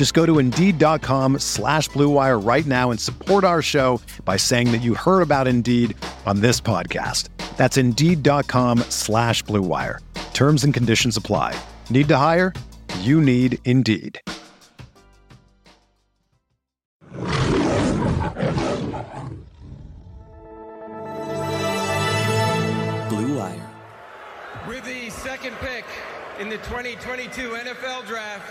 Just go to Indeed.com slash BlueWire right now and support our show by saying that you heard about Indeed on this podcast. That's Indeed.com slash BlueWire. Terms and conditions apply. Need to hire? You need Indeed. Blue Wire. With the second pick in the 2022 NFL Draft,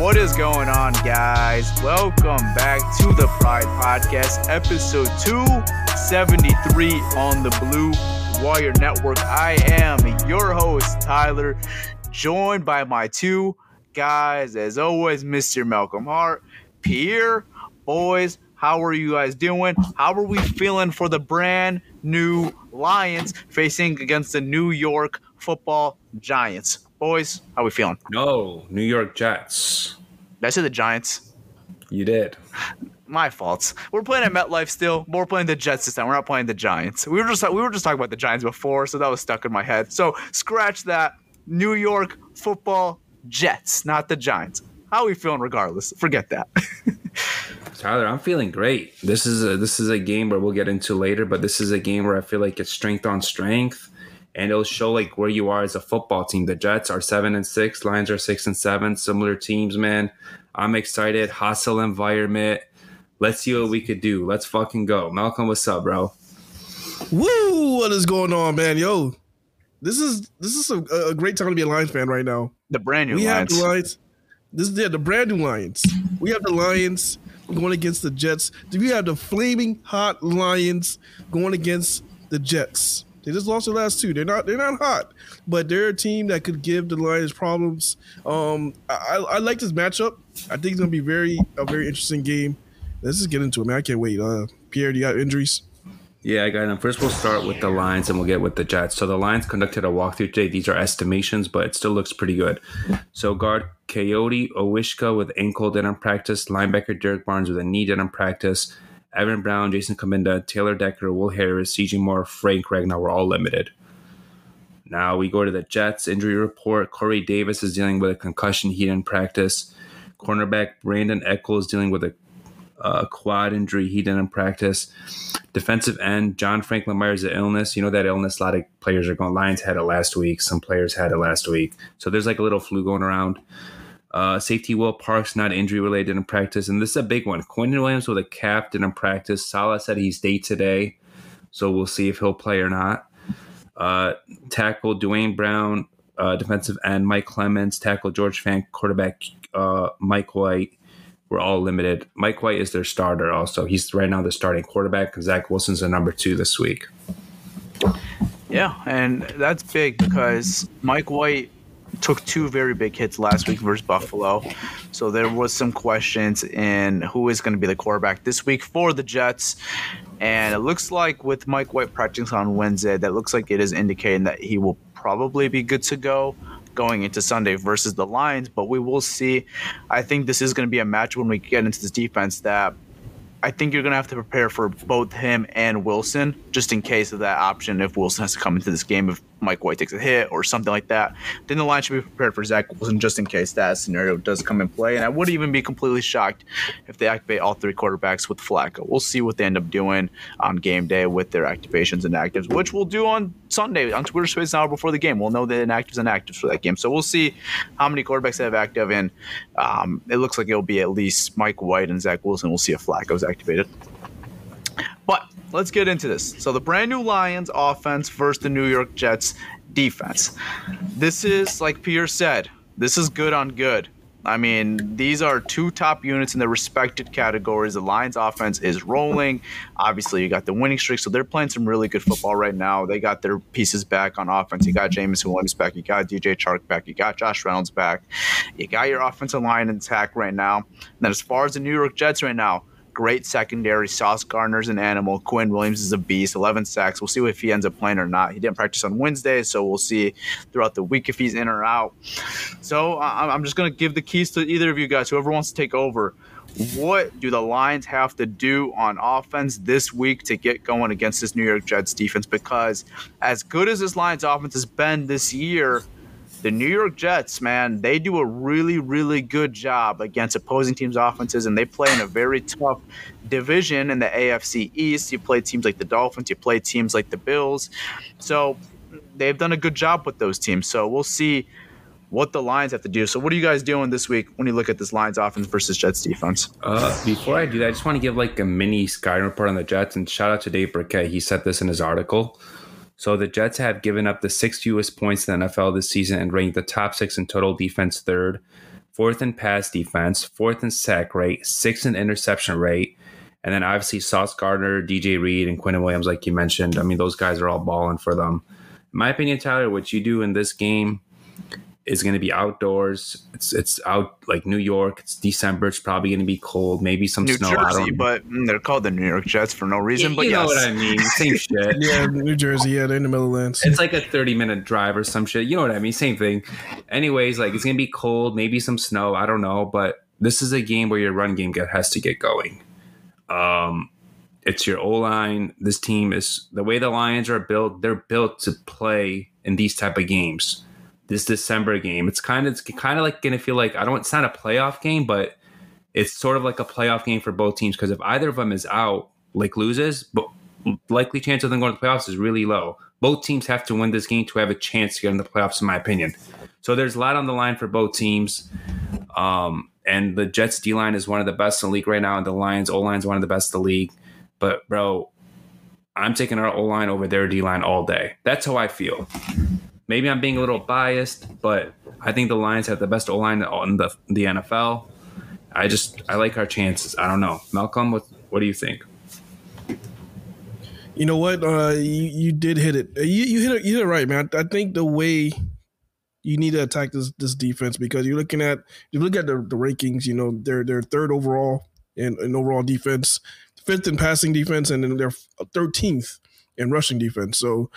what is going on, guys? Welcome back to the Pride Podcast, episode 273 on the Blue Wire Network. I am your host, Tyler, joined by my two guys, as always, Mr. Malcolm Hart, Pierre. Boys, how are you guys doing? How are we feeling for the brand new Lions facing against the New York football Giants? Boys, how we feeling? No, New York Jets. Did I say the Giants? You did. My faults. We're playing at MetLife still, but we're playing the Jets this time. We're not playing the Giants. We were just we were just talking about the Giants before, so that was stuck in my head. So scratch that. New York football Jets, not the Giants. How are we feeling regardless? Forget that. Tyler, I'm feeling great. This is a this is a game where we'll get into later, but this is a game where I feel like it's strength on strength, and it'll show like where you are as a football team. The Jets are seven and six, Lions are six and seven, similar teams, man. I'm excited. Hostile environment. Let's see what we could do. Let's fucking go. Malcolm, what's up, bro? Woo! What is going on, man? Yo, this is this is a, a great time to be a Lions fan right now. the brand new we have Lions. the Lions. This is yeah, the brand new Lions. We have the Lions going against the Jets. We have the flaming hot Lions going against the Jets. They just lost their last two. They're not they're not hot, but they're a team that could give the Lions problems. Um, I, I, like this matchup. I think it's gonna be very a very interesting game. Let's just get into it, man. I can't wait. Uh, Pierre, do you have injuries? Yeah, I got them. First, we'll start with the Lions and we'll get with the Jets. So the Lions conducted a walkthrough today. These are estimations, but it still looks pretty good. So guard Kayode Awosika with ankle didn't practice. Linebacker Derrick Barnes with a knee didn't practice. Evan Brown, Jason Cabinda, Taylor Decker, Will Harris, CJ Moore, Frank Ragnow were all limited. Now we go to the Jets injury report. Corey Davis is dealing with a concussion. He didn't practice. Cornerback Brandin Echols dealing with a uh, quad injury. He didn't practice. Defensive end John Franklin Myers' illness. You know that illness. A lot of players are going. Lions had it last week. Some players had it last week. So there's like a little flu going around. Uh, safety Will Parks not injury related in practice, and this is a big one. Quinnen Williams with a cap didn't practice. Saleh said he's day today, so we'll see if he'll play or not. Uh, tackle Duane Brown, uh, defensive end Mike Clemons, tackle George Fant, quarterback uh, Mike White. We're all limited. Mike White is their starter. Also, he's right now the starting quarterback. Zach Wilson's the number two this week. Yeah, and that's big because Mike White took two very big hits last week versus Buffalo. So there was some questions in who is going to be the quarterback this week for the Jets. And it looks like with Mike White practicing on Wednesday, that looks like it is indicating that he will probably be good to go going into Sunday versus the Lions, but we will see. I think this is going to be a match when we get into this defense that I think you're going to have to prepare for both him and Wilson, just in case of that option. If Wilson has to come into this game, if Mike White takes a hit or something like that, then the line should be prepared for Zach Wilson, just in case that scenario does come in play. And I wouldn't even be completely shocked if they activate all three quarterbacks with Flacco. We'll see what they end up doing on game day with their activations and actives, which we'll do on Sunday on Twitter Space hour before the game. We'll know the inactives and actives for that game. So we'll see how many quarterbacks they have active. And um, it looks like it'll be at least Mike White and Zach Wilson. We'll see if Flacco's activated. But let's get into this. So the brand new Lions offense versus the New York Jets defense. This is like Pierre said. This is good on good. I mean, these are two top units in their respected categories. The Lions offense is rolling. Obviously, you got the winning streak, so they're playing some really good football right now. They got their pieces back on offense. You got Jameson Williams back. You got DJ Chark back. You got Josh Reynolds back. You got your offensive line intact right now. And then as far as the New York Jets right now, great secondary. Sauce Gardner's an animal. Quinn Williams is a beast. 11 sacks. We'll see if he ends up playing or not. He didn't practice on Wednesday, so we'll see throughout the week if he's in or out. So I'm just going to give the keys to either of you guys, whoever wants to take over. What do the Lions have to do on offense this week to get going against this New York Jets defense? Because as good as this Lions offense has been this year, the New York Jets, man, they do a really, really good job against opposing teams' offenses, and they play in a very tough division in the AFC East. You play teams like the Dolphins, you play teams like the Bills. So they've done a good job with those teams. So we'll see what the Lions have to do. So what are you guys doing this week when you look at this Lions offense versus Jets defense? Uh, before I do that, I just want to give like a mini sky report on the Jets and shout out to Dave Birkett. He said this in his article. So the Jets have given up the sixth fewest points in the NFL this season and ranked the top six in total defense third, fourth in pass defense, fourth in sack rate, sixth in interception rate. And then obviously Sauce Gardner, DJ Reed, and Quinn Williams, like you mentioned. I mean, those guys are all balling for them. In my opinion, Tyler, what you do in this game is going to be outdoors. It's it's out like New York. It's December. It's probably going to be cold. Maybe some New snow. Jersey, but mm, they're called the New York Jets for no reason. you, but you know what I mean. Same shit. Yeah, New Jersey. Yeah, they're in the Meadowlands. It's like a 30 minute drive or some shit. You know what I mean? Same thing. Anyways, like it's going to be cold, maybe some snow. I don't know. But this is a game where your run game get, has to get going. Um, it's your O line. This team is the way the Lions are built. They're built to play in these type of games. This December game, it's kind of it's kind of like going to feel like I don't. It's not a playoff game, but it's sort of like a playoff game for both teams because if either of them is out, like loses, but likely chance of them going to the playoffs is really low. Both teams have to win this game to have a chance to get in the playoffs, in my opinion. So there's a lot on the line for both teams. Um, and the Jets D line is one of the best in the league right now, and the Lions O line is one of the best in the league. But bro, I'm taking our O line over their D line all day. That's how I feel. Maybe I'm being a little biased, but I think the Lions have the best O line in the the NFL. I just I like our chances. I don't know, Malcolm. What what do you think? You know what? Uh, you, you did hit it. You, you hit it. You hit it right, man. I think the way you need to attack this this defense because you're looking at you look at the, the rankings. You know they're they're third overall in, in overall defense, fifth in passing defense, and then they're thirteenth in rushing defense. So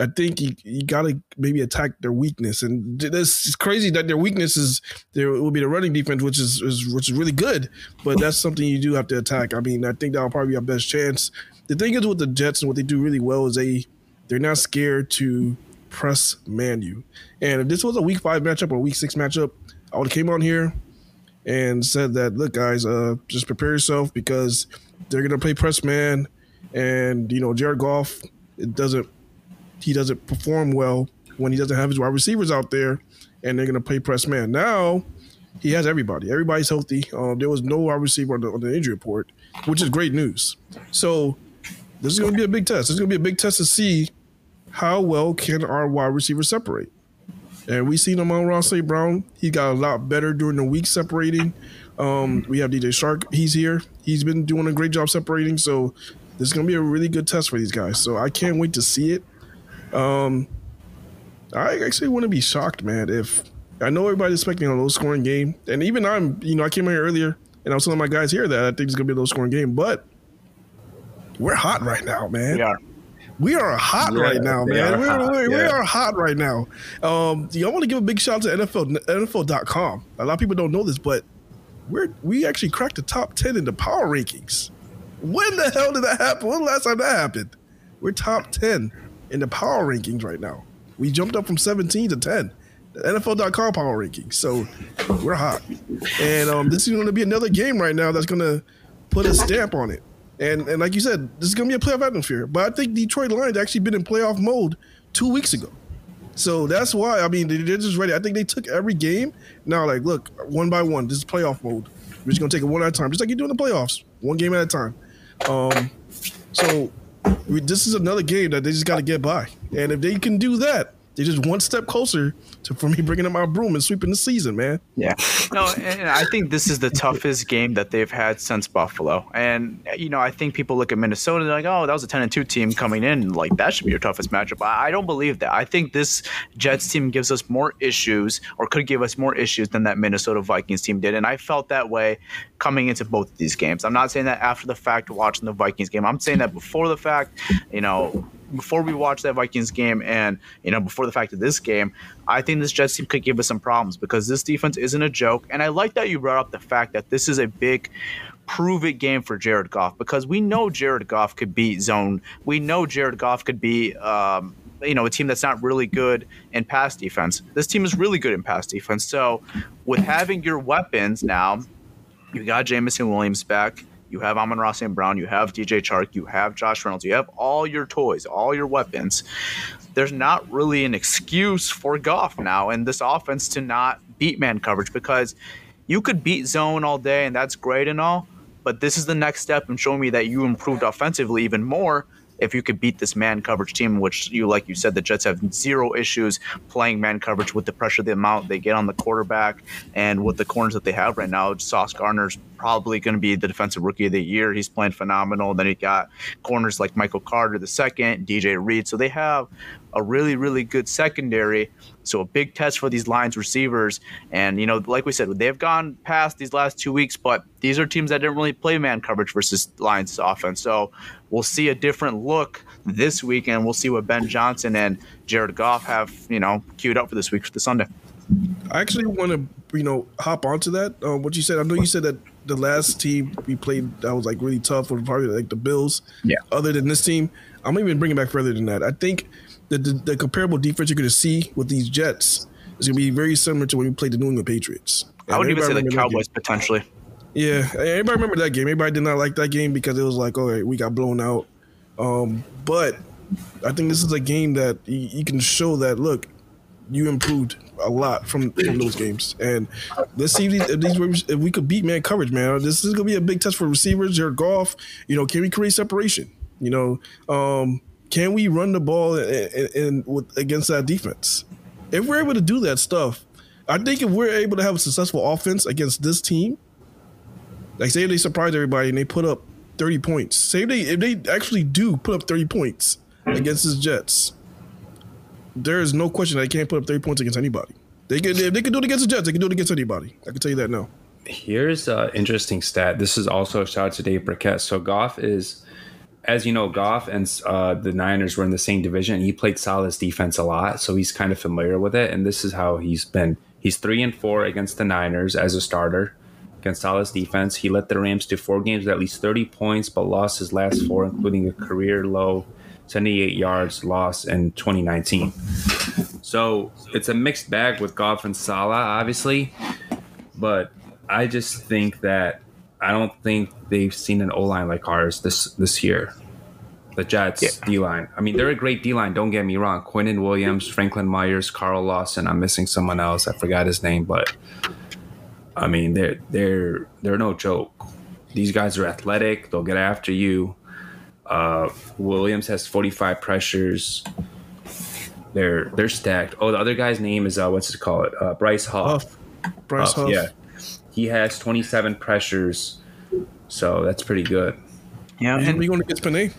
I think you, you got to maybe attack their weakness, and this is crazy that their weakness is there will be the running defense, which is, is which is really good, but that's something you do have to attack. I mean, I think that'll probably be our best chance. The thing is with the Jets and what they do really well is they they're not scared to press man you. And if this was a week five matchup or week six matchup, I would have came on here and said that look guys, uh, just prepare yourself because they're gonna play press man, and you know Jared Goff it doesn't he doesn't perform well when he doesn't have his wide receivers out there, and they're gonna play press man. Now he has everybody. Everybody's healthy. Um, there was no wide receiver on the, on the injury report, which is great news. So this is going to be a big test. Is going to be a big test to see how well can our wide receivers separate. And we seen him on Ross. Brown. He got a lot better during the week separating. Um, we have DJ Chark. He's here. He's been doing a great job separating. So this is going to be a really good test for these guys. So I can't wait to see it. Um, I actually want to be shocked, man. If I know everybody's expecting a low scoring game, and even I'm, you know, I came here earlier and I was telling my guys here that I think it's going to be a low scoring game, but we're hot right now, man. We are. We are hot Yeah, right now, man. are We're, hot, we're- we are hot right now. Um, I want to give a big shout out to NFL, NFL.com. A lot of people don't know this, but we're we actually cracked the top ten in the power rankings. When the hell did that happen? When the last time that happened? We're top 10 in the power rankings right now. We jumped up from 17 to 10. The NFL.com power rankings. So we're hot. And um, this is going to be another game right now that's going to put a stamp on it. And and like you said, this is going to be a playoff atmosphere. But I think Detroit Lions actually been in playoff mode two weeks ago. So that's why I mean they're just ready. I think they took every game. Now, like, look, one by one. This is playoff mode. We're just gonna take it one at a time, just like you do in the playoffs, one game at a time. Um, so we, this is another game that they just got to get by, and if they can do that, they're just one step closer to for me bringing up my broom and sweeping the season, man. Yeah, no, and I think this is the toughest game that they've had since Buffalo. And you know, I think people look at Minnesota and they're like, "Oh, that was a ten and two team coming in. Like that should be your toughest matchup." I don't believe that. I think this Jets team gives us more issues, or could give us more issues than that Minnesota Vikings team did. And I felt that way coming into both of these games. I'm not saying that after the fact watching the Vikings game. I'm saying that before the fact. You know, before we watch that Vikings game and you know before the fact of this game, I think this Jets team could give us some problems because this defense isn't a joke. And I like that you brought up the fact that this is a big prove it game for Jared Goff because we know Jared Goff could beat zone. We know Jared Goff could be um, you know a team that's not really good in pass defense. This team is really good in pass defense. So with having your weapons now, you got Jameson Williams back. You have Amon-Ra St. Brown, you have DJ Chark, you have Josh Reynolds, you have all your toys, all your weapons. There's not really an excuse for Goff now and this offense to not beat man coverage because you could beat zone all day and that's great and all, but this is the next step in showing me that you improved offensively even more if you could beat this man coverage team, which you like you said, the Jets have zero issues playing man coverage with the pressure, the amount they get on the quarterback, and with the corners that they have right now. Sauce Gardner's probably going to be the defensive rookie of the year. He's playing phenomenal. Then you got corners like Michael Carter the second, DJ Reed. So they have a really, really good secondary. So a big test for these Lions receivers. And, you know, like we said, they've gone past these last two weeks, but these are teams that didn't really play man coverage versus Lions offense. So we'll see a different look this week, and we'll see what Ben Johnson and Jared Goff have, you know, queued up for this week for the Sunday. I actually want to, you know, hop onto that. Uh, what you said. I know you said that the last team we played that was like really tough was probably like the Bills. Yeah. Other than this team, I'm even bringing back further than that. I think the, the, the comparable defense you're going to see with these Jets is going to be very similar to when we played the New England Patriots. And I would even say the Cowboys potentially. Yeah, everybody remember that game. Everybody did not like that game because it was like, all right, we got blown out. Um, but I think this is a game that you, you can show that look, you improved a lot from, from those games. And let's see if, these, if we could beat man coverage, man. This is gonna be a big test for receivers. Jared Goff, you know, can we create separation? You know, um, can we run the ball and against that defense? If we're able to do that stuff, I think if we're able to have a successful offense against this team, like say they surprise everybody and they put up 30 points. Say they if they actually do put up 30 points against the Jets, there is no question they can't put up 30 points against anybody. They can if they can do it against the Jets, they can do it against anybody. I can tell you that now. Here's an interesting stat. This is also a shout out to Dave Birkett. So Goff is as you know, Goff and uh, the Niners were in the same division. He played Saleh's defense a lot, so he's kind of familiar with it. And this is how he's been. He's three and four against the Niners as a starter against Saleh's defense. He led the Rams to four games with at least 30 points, but lost his last four, including a career low 78 yards loss in 2019. So it's a mixed bag with Goff and Saleh, obviously. But I just think that I don't think they've seen an O line like ours this this year. The Jets yeah. D line. I mean, they're a great D line. Don't get me wrong. Quinnen Williams, Franklin Myers, Carl Lawson. I'm missing someone else. I forgot his name, but I mean, they're they're they're no joke. These guys are athletic. They'll get after you. Uh, Williams has 45 pressures. They're they're stacked. Oh, the other guy's name is uh, what's it called? Uh, Bryce Huff. Huff. Bryce Huff. Huff. Yeah, he has 27 pressures, so that's pretty good. Yeah, and we going against Penny.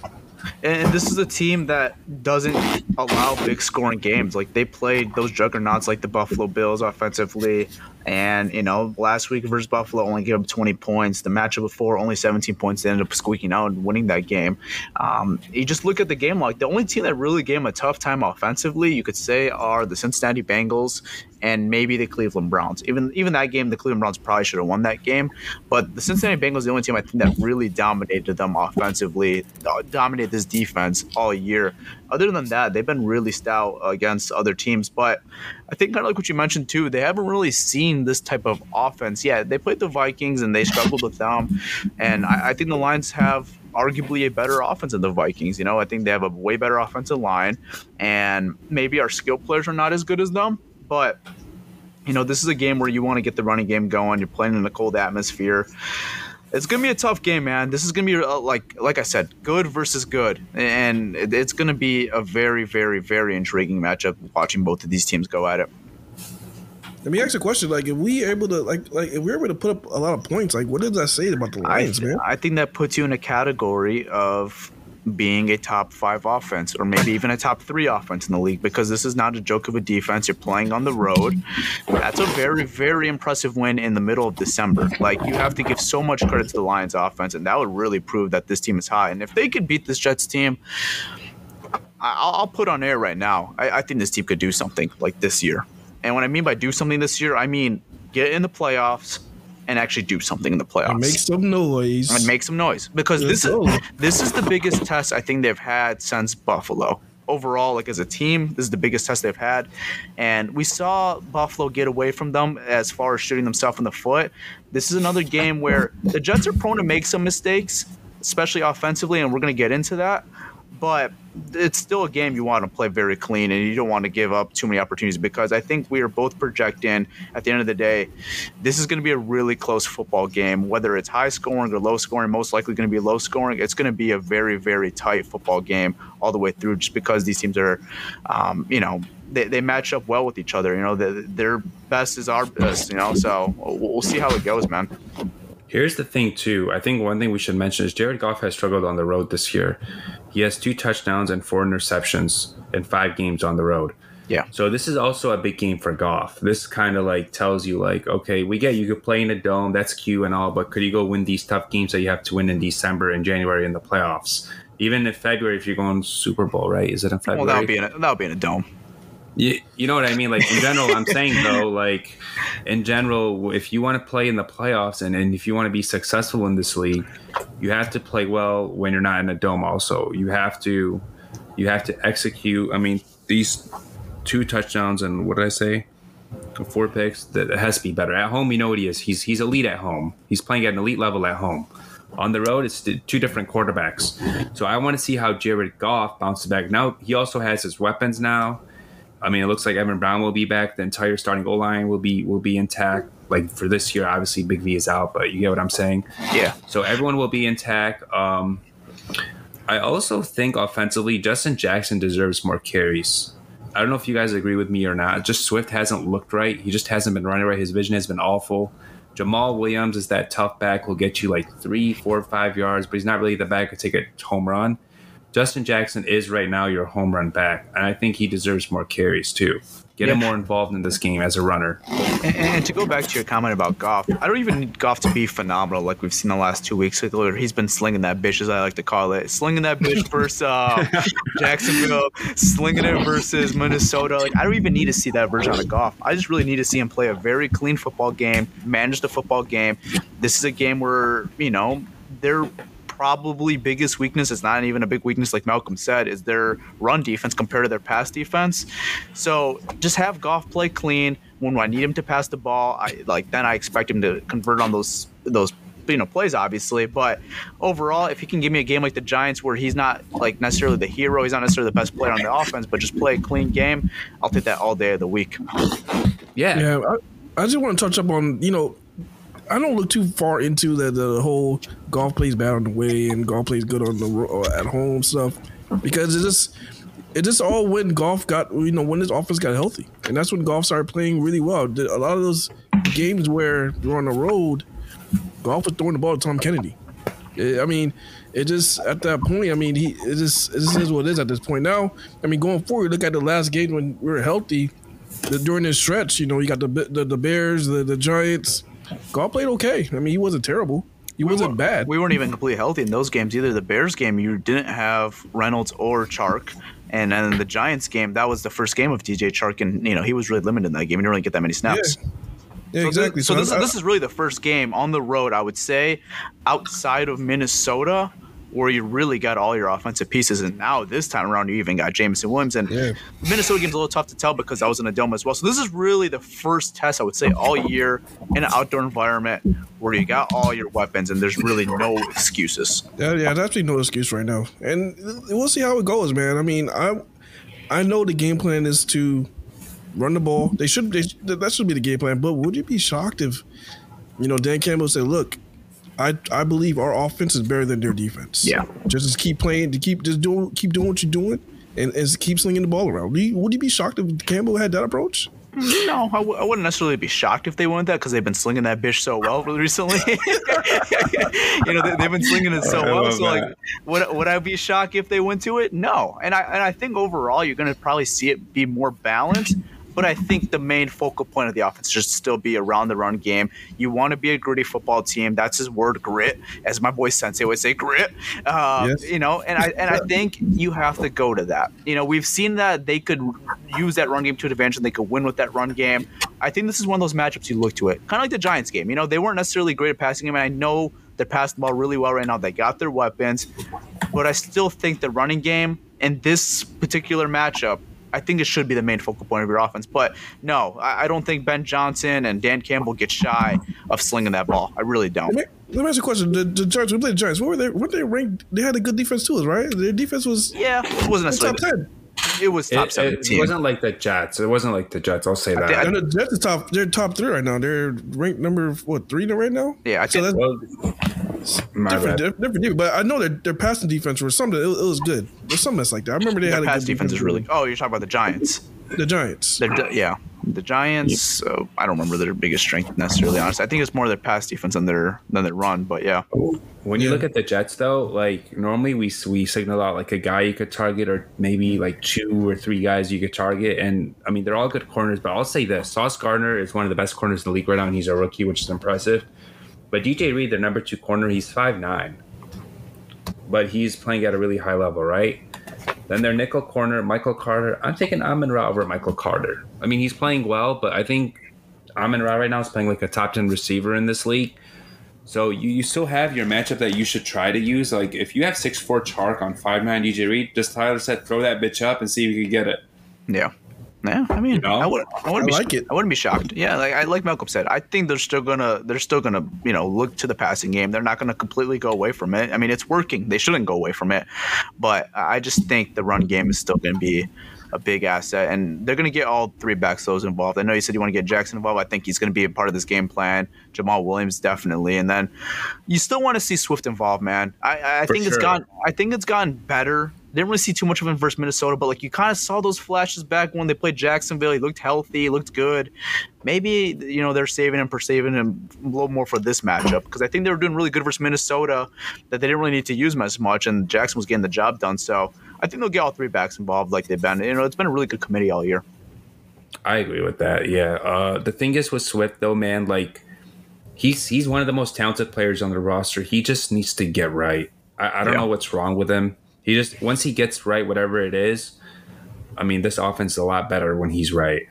And this is a team that doesn't allow big scoring games. Like they played those juggernauts like the Buffalo Bills offensively. And, you know, last week versus Buffalo only gave up 20 points. The matchup before, only 17 points. They ended up squeaking out and winning that game. Um, you just look at the game like the only team that really gave them a tough time offensively, you could say, are the Cincinnati Bengals and maybe the Cleveland Browns. Even even that game, the Cleveland Browns probably should have won that game. But the Cincinnati Bengals, the only team I think that really dominated them offensively, dominated this defense all year. Other than that, they've been really stout against other teams. But I think kind of like what you mentioned too, they haven't really seen this type of offense. Yeah, they played the Vikings and they struggled with them, and I, I think the Lions have arguably a better offense than the Vikings. You know, I think they have a way better offensive line, and maybe our skill players are not as good as them, but you know, this is a game where you want to get the running game going. You're playing in a cold atmosphere. It's gonna be a tough game, man. This is gonna be uh, like, like I said, good versus good, and it's gonna be a very, very, very intriguing matchup. Watching both of these teams go at it. Let me ask you a question: Like, if we able to, like, like if we're able to put up a lot of points, like, what does that say about the Lions, I, man? I think that puts you in a category of being a top five offense or maybe even a top three offense in the league because this is not a joke of a defense. You're playing on the road. That's a very, very impressive win in the middle of December. Like, you have to give so much credit to the Lions offense, and that would really prove that this team is high. And if they could beat this Jets team, I'll, I'll put on air right now. I, I think this team could do something like this year. And what I mean by do something this year, I mean get in the playoffs and actually do something in the playoffs. And make some noise. And make some noise because Let's this is this is the biggest test I think they've had since Buffalo. Overall, like as a team, this is the biggest test they've had, and we saw Buffalo get away from them as far as shooting themselves in the foot. This is another game where the Jets are prone to make some mistakes, especially offensively, and we're going to get into that. But it's still a game you want to play very clean, and you don't want to give up too many opportunities because I think we are both projecting at the end of the day, this is going to be a really close football game. Whether it's high scoring or low scoring, most likely going to be low scoring. It's going to be a very, very tight football game all the way through, just because these teams are, um, you know, they, they match up well with each other. You know, the, their best is our best. You know, so we'll, we'll see how it goes, man. Here's the thing, too. I think one thing we should mention is Jared Goff has struggled on the road this year. He has two touchdowns and four interceptions in five games on the road. Yeah. So this is also a big game for Goff. This kind of like tells you like, okay, we get you could play in a dome, that's cute and all, but could you go win these tough games that you have to win in December and January in the playoffs? Even in February, if you're going Super Bowl, right? Is it in February? Well, that'll be in a, that'll be in a dome. You, you know what I mean? Like in general, I'm saying though, like in general, if you want to play in the playoffs and, and if you want to be successful in this league, you have to play well when you're not in a dome. Also, you have to you have to execute. I mean, these two touchdowns and what did I say? Four picks. That has to be better at home. You know what he is. He's he's elite at home. He's playing at an elite level at home. On the road, it's two different quarterbacks. So I want to see how Jared Goff bounces back. Now he also has his weapons now. I mean, it looks like Evan Brown will be back. The entire starting goal line will be will be intact. Like for this year, obviously Big V is out, but you get what I'm saying. Yeah. So everyone will be intact. Um, I also think offensively, Justin Jackson deserves more carries. I don't know if you guys agree with me or not. Just Swift hasn't looked right. He just hasn't been running right. His vision has been awful. Jamaal Williams is that tough back. Will get you like three, four, five yards, but he's not really the back to take a home run. Justin Jackson is right now your home run back, and I think he deserves more carries too. Get him more involved in this game as a runner. And, and to go back to your comment about Goff, I don't even need Goff to be phenomenal like we've seen the last two weeks. He's been slinging that bitch, as I like to call it, slinging that bitch versus uh, Jacksonville, slinging it versus Minnesota. Like I don't even need to see that version of Goff. I just really need to see him play a very clean football game, manage the football game. This is a game where you know they're probably biggest weakness is not even a big weakness like Malcolm said is their run defense compared to their pass defense. So just have Goff play clean. When I need him to pass the ball, I like then I expect him to convert on those those you know plays obviously. But overall, if he can give me a game like the Giants where he's not like necessarily the hero, he's not necessarily the best player on the offense, but just play a clean game, I'll take that all day of the week. Yeah. Yeah, I, I just want to touch up on you know, I don't look too far into the the whole Goff plays bad on the way and Goff plays good on the or uh, at home stuff because it just it just all when Goff got you know when this offense got healthy and that's when Goff started playing really well. A lot of those games where you're on the road, Goff was throwing the ball to Tom Kennedy. I mean, it just at that point. I mean, he it just just is what it is at this point. Now, I mean, going forward, look at the last game when we were healthy. The, during this stretch, you know, you got the the, the Bears, the, the Giants. Goff played okay. I mean, he wasn't terrible. He wasn't bad. We weren't even completely healthy in those games either. The Bears game, you didn't have Reynolds or Chark, And then the Giants game, that was the first game of DJ Chark, and you know he was really limited in that game. He didn't really get that many snaps. Yeah. Yeah, So exactly. This, so, this, I- this is really the first game on the road, I would say, outside of Minnesota, where you really got all your offensive pieces. And now this time around, you even got Jameson Williams. And Yeah. Minnesota game's a little tough to tell because I was in a dome as well. So this is really the first test, I would say, all year in an outdoor environment where you got all your weapons and there's really no excuses. Yeah, yeah, there's actually no excuse right now, and we'll see how it goes, man. I mean, I I know the game plan is to run the ball. They should they, that should be the game plan. But would you be shocked if you know Dan Campbell said, "Look, I I believe our offense is better than their defense. Yeah. just just keep playing, to keep just doing keep doing what you're doing." And, and keep slinging the ball around. Would you, would you be shocked if Campbell had that approach? No, I w- I wouldn't necessarily be shocked if they went that because they've been slinging that bitch so well recently. you know, they, they've been slinging it so I well. love So, like, would, would I be shocked if they went to it? No. And I and I think overall you're going to probably see it be more balanced. But I think the main focal point of the offense should still be around the run game. You want to be a gritty football team. That's his word, grit. As my boy Sensei would say, grit. Uh, Yes. You know, and I and I think you have to go to that. You know, we've seen that they could use that run game to advantage and they could win with that run game. I think this is one of those matchups you look to it, kind of like the Giants game. You know, they weren't necessarily great at passing game, and I know they're passing the ball really well right now. They got their weapons, but I still think the running game in this particular matchup. I think it should be the main focal point of your offense. But no, I I don't think Ben Johnson and Dan Campbell get shy of slinging that ball. I really don't. Let me, let me ask you a question. The, the Giants, we played the Giants. What were they? What they ranked? They had a good defense too, right? Their defense was Yeah, it wasn't a top ten. It was top It, it, seventeen. wasn't like the Jets. It wasn't like the Jets. I'll say that. think- And the Jets is top. They're top three right now. They're ranked number what three right now? Yeah, I so think- that's well, my different, bad. different, different. But I know their their passing defense was something. It, was- it was good. There's something that's like that. I remember they Their had a pass good defense is really. Oh, you're talking about the Giants. The Giants. They're, yeah, the Giants. Uh, I don't remember their biggest strength necessarily. Honestly, I think it's more their pass defense than their than their run. But yeah, When you Yeah. look at the Jets, though, like normally we we signal out like a guy you could target, or maybe like two or three guys you could target, and I mean they're all good corners. But I'll say this: Sauce Gardner is one of the best corners in the league right now, and he's a rookie, which is impressive. But DJ Reed, their number two corner, he's five nine, but he's playing at a really high level, right? Then their nickel corner, Michael Carter. I'm taking Amon Ra over Michael Carter. I mean, he's playing well, but I think Amon Ra right now is playing like a top ten receiver in this league. So you, you still have your matchup that you should try to use. Like if you have six four Chark on five nine DJ Reed, just Tyler said throw that bitch up and see if you can get it. yeah, yeah. I mean, know? I would. I wouldn't I be. like it. I wouldn't be shocked. Yeah, like I like Malcolm said. I think they're still gonna. They're still gonna. You know, look to the passing game. They're not gonna completely go away from it. I mean, it's working. They shouldn't go away from it. But I just think the run game is still gonna be a big asset, and they're gonna get all three backs those involved. I know you said you want to get Jackson involved. I think he's gonna be a part of this game plan. Jamaal Williams definitely, and then you still want to see Swift involved, man. I, I For think it's gone. I think it's gotten better. Didn't really see too much of him versus Minnesota, but like you kind of saw those flashes back when they played Jacksonville. He looked healthy, looked good. Maybe you know they're saving him for saving him a little more for this matchup because I think they were doing really good versus Minnesota that they didn't really need to use him as much, and Jackson was getting the job done. So I think they'll get all three backs involved like they've been. You know, it's been a really good committee all year. I agree with that. Yeah. Uh, the thing is with Swift though, man, like he's he's one of the most talented players on the roster. He just needs to get right. I, I don't Yeah. know what's wrong with him. He just once he gets right, whatever it is. I mean, this offense is a lot better when he's right.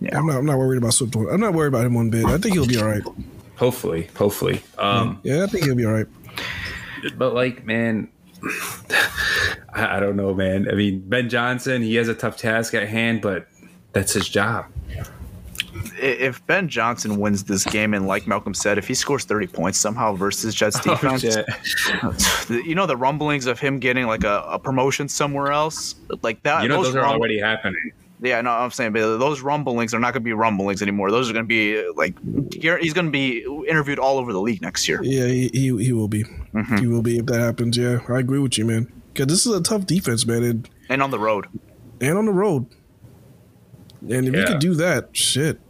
Yeah, I'm not. I'm not worried about Swift. I'm not worried about him one bit. I think he'll be all right. Hopefully, hopefully. Um, Yeah, I think he'll be all right. But like, man, I, I don't know, man. I mean, Ben Johnson, he has a tough task at hand, but that's his job. I- If Ben Johnson wins this game, and like Malcolm said, if he scores 30 points somehow versus Jets Oh, defense, shit. you know the rumblings of him getting like a, a promotion somewhere else, like that. you know, those are rumble- already happening. Yeah, no, I'm saying, but those rumblings are not going to be rumblings anymore. Those are going to be uh, like he's going to be interviewed all over the league next year. Yeah, he he, he will be. Mm-hmm. He will be if that happens. Yeah, I agree with you, man. Because this is a tough defense, man, and, And on the road, and on the road. And if you Yeah. could do that, shit.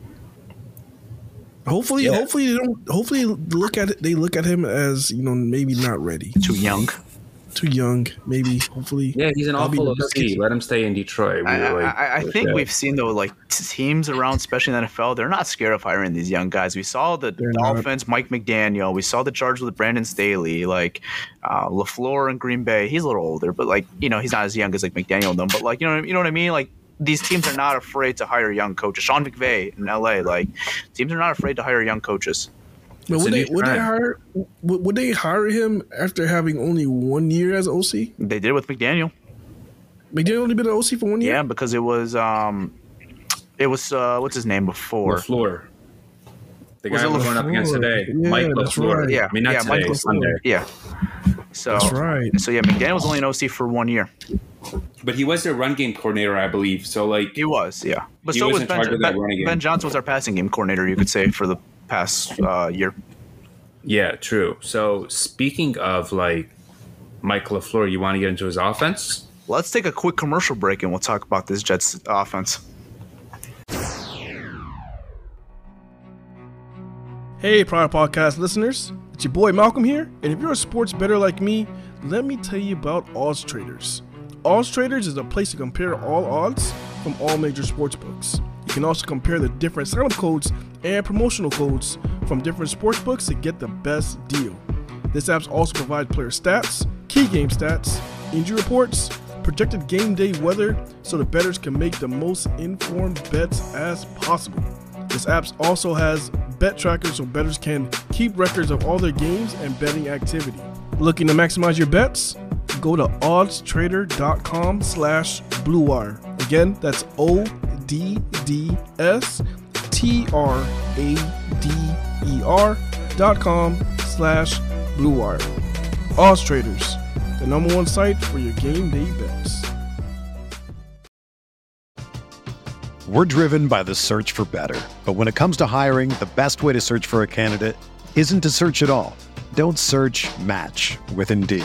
Hopefully, Yeah. hopefully they don't. Hopefully, look at it. They look at him as you know maybe not ready. too young. too young. Maybe, hopefully. Yeah, he's an That'll be awful the best OC. case. Let him stay in Detroit. We I, were like, I, I think yeah. we've seen though, like teams around, especially in the NFL, they're not scared of hiring these young guys. We saw the They're not. Mike McDaniel. We saw the Chargers with Brandon Staley, like uh, LaFleur in Green Bay. He's a little older, but like you know, he's not as young as like McDaniel and them. But like you know, you know what I mean? Like these teams are not afraid to hire young coaches. Sean McVay in LA, like teams are not afraid to hire young coaches. But would they would they hire would, would they hire him after having only one year as OC? They did with McDaniel. McDaniel only been an OC for one year. Yeah, because it was um, it was uh, what's his name before? LaFleur. The Was guy it we're going up against today, Yeah, Mike LaFleur. right. Yeah, I mean, not yeah, today, Mike LaFleur. Sunday. Yeah. So That's right. So yeah, McDaniel was only an OC for one year. But he was their run game coordinator, I believe. So, like, He was, yeah. But so was was Ben, charge of that ben, ben Johnson was our passing game coordinator, you could say, for the past uh, year. yeah, true. So, speaking of like Mike LaFleur, you want to get into his offense? Let's take a quick commercial break and we'll talk about this Jets offense. Hey, Pride Podcast listeners, it's your boy Malcolm here, and if you're a sports better like me, let me tell you about Odds Traders. Odds Traders is a place to compare all odds from all major sports books. You can also compare the different sign-up codes and promotional codes from different sports books to get the best deal. This app also provides player stats, key game stats, injury reports, projected game day weather, so the bettors can make the most informed bets as possible. This app also has bet trackers so bettors can keep records of all their games and betting activity. Looking to maximize your bets? Go to oddstrader.com slash bluewire. Again, that's O-D-D-S-T-R-A-D-E-R dot com slash bluewire. Odds Traders, the number one site for your game day bets. We're driven by the search for better. But when it comes to hiring, the best way to search for a candidate isn't to search at all. Don't search match with Indeed.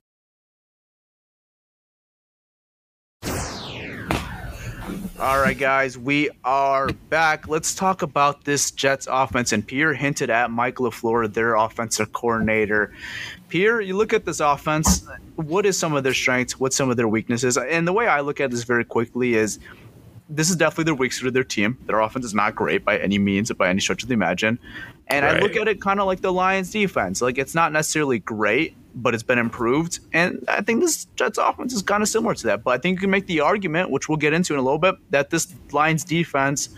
All right, guys, we are back. Let's talk about this Jets offense. And Pierre hinted at Mike LaFleur, their offensive coordinator. Pierre, you look at this offense, what is some of their strengths? What's some of their weaknesses? And the way I look at this very quickly is this is definitely their weak suit of their team. Their offense is not great by any means, by any stretch of the imagine. And I look at it kind of like the Lions defense. Like it's not necessarily great, but it's been improved. And I think this Jets offense is kind of similar to that. But I think you can make the argument, which we'll get into in a little bit, that this Lions defense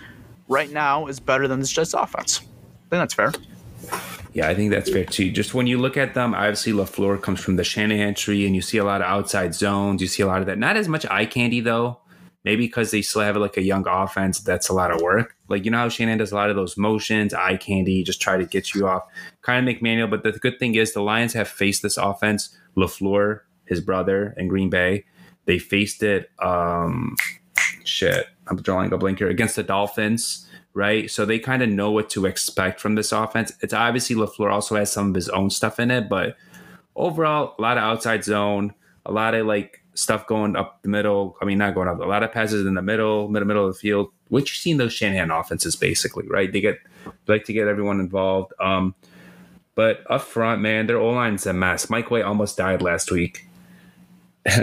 right now is better than this Jets offense. I think that's fair. Yeah, I think that's fair too. Just when you look at them, obviously LaFleur comes from the Shanahan tree, and you see a lot of outside zones. You see a lot of that. Not as much eye candy though. Maybe because they still have like a young offense, that's a lot of work. Like you know how Shanahan does a lot of those motions, eye candy, just try to get you off. Kind of McManuel, but the good thing is the Lions have faced this offense. LaFleur, his brother, and Green Bay, they faced it. Um, shit, I'm drawing a blank here against the Dolphins right? So they kind of know what to expect from this offense. It's obviously LaFleur also has some of his own stuff in it, but overall, a lot of outside zone, a lot of like stuff going up the middle. I mean, not going up. A lot of passes in the middle, middle, middle of the field, What you see in those Shanahan offenses, basically, right? They get they like to get everyone involved. Um, but up front, man, their O line's a mess. Mike White almost died last week.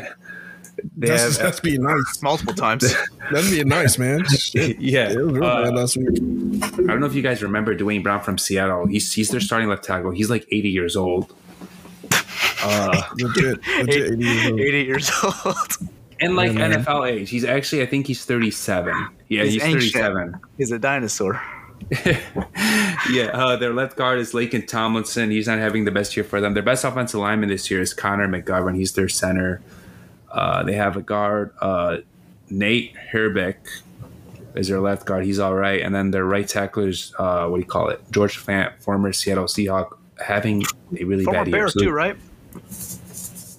They That's, have- that's being nice. multiple times. That's being nice, man. Shit. yeah. It was real uh, bad last week. I don't know if you guys remember Duane Brown from Seattle. He's he's their starting left tackle. He's like 80 years old. Uh, Legit, legit 80 years old. 80 years old. and like Yeah, man. NFL age. He's actually I think he's 37. Yeah, He's he's, 37. He's a dinosaur. yeah, uh, their left guard is Laken Tomlinson. He's not having the best year for them. Their best offensive lineman this year is Connor McGovern. He's their center. Uh, they have a guard, uh, Nate Herbig is their left guard. He's all right. And then their right tackler is, uh, what do you call it? George Fant, former Seattle Seahawk, having a really Former bad year. Bears So- too, right?